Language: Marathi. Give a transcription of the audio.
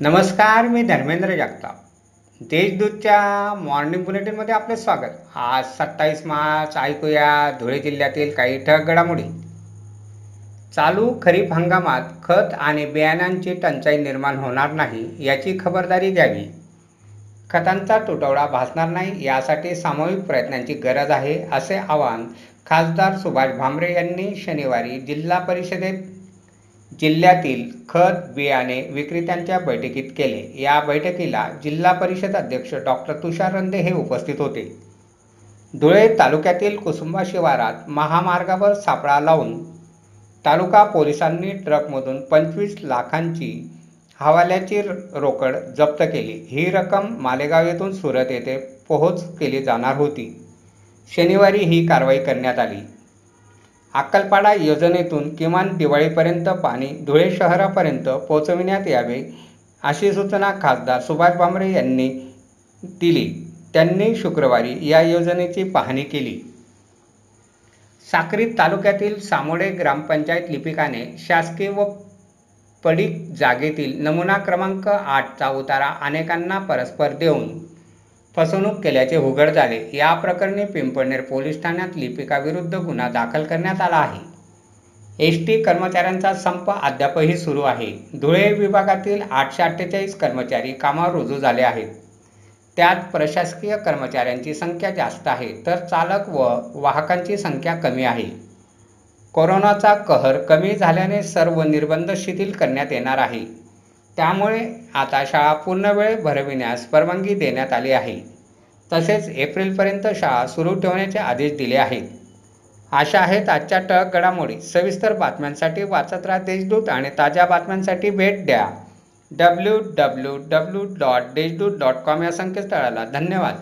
नमस्कार मी धर्मेंद्र जगताप. देशदूतच्या मॉर्निंग बुलेटिनमध्ये आपले स्वागत. आज सत्तावीस मार्च ऐकूया धुळे जिल्ह्यातील काही ठळक घडामोडी. चालू खरीप हंगामात खत आणि बियाणांची टंचाई निर्माण होणार नाही याची खबरदारी घ्यावी. खतांचा तुटवडा भासणार नाही यासाठी सामूहिक प्रयत्नांची गरज आहे असे आवाहन खासदार सुभाष भामरे यांनी शनिवारी जिल्हा परिषदेत जिल्ह्यातील खत बियाणे विक्रेत्यांच्या बैठकीत केले. या बैठकीला जिल्हा परिषद अध्यक्ष डॉक्टर तुषार रंदे हे उपस्थित होते. धुळे तालुक्यातील कुसुंबा शिवारात महामार्गावर सापळा लावून तालुका पोलिसांनी ट्रकमधून पंचवीस लाखांची हवाल्याची रोकड जप्त केली. ही रक्कम मालेगाव येथून सुरत येथे पोहोच केली जाणार होती. शनिवारी ही कारवाई करण्यात आली. अक्कलपाडा योजनेतून किमान दिवाळीपर्यंत पाणी धुळे शहरापर्यंत पोहोचविण्यात यावे अशी सूचना खासदार सुभाष भामरे यांनी दिली. त्यांनी शुक्रवारी या योजनेची पाहणी केली. साक्री तालुक्यातील सामोडे ग्रामपंचायत लिपिकाने शासकीय व पडीक जागेतील नमुना क्रमांक आठचा उतारा अनेकांना परस्पर देऊन फसवणूक केल्याचे उघड झाले. या प्रकरणी पिंपळनेर पोलीस ठाण्यात लिपिकाविरुद्ध गुन्हा दाखल करण्यात आला आहे. एस टी कर्मचाऱ्यांचा संप अद्यापही सुरू आहे. धुळे विभागातील आठशे अठ्ठेचाळीस कर्मचारी कामावर रुजू झाले आहेत. त्यात प्रशासकीय कर्मचाऱ्यांची संख्या जास्त आहे तर चालक व वाहकांची संख्या कमी आहे. कोरोनाचा कहर कमी झाल्याने सर्व निर्बंध शिथिल करण्यात येणार आहे. त्यामुळे आता शाळा पूर्ण वेळ भरविण्यास परवानगी देण्यात आली आहे. तसेच एप्रिलपर्यंत शाळा सुरू ठेवण्याचे आदेश दिले आहेत. अशा आहेत आजच्या टळक घडामोडी सविस्तर बातम्यांसाठी वाचत राहा देशदूत आणि ताज्या बातम्यांसाठी भेट द्या. W W W dot Deshdoot dot com या संकेतस्थळाला धन्यवाद.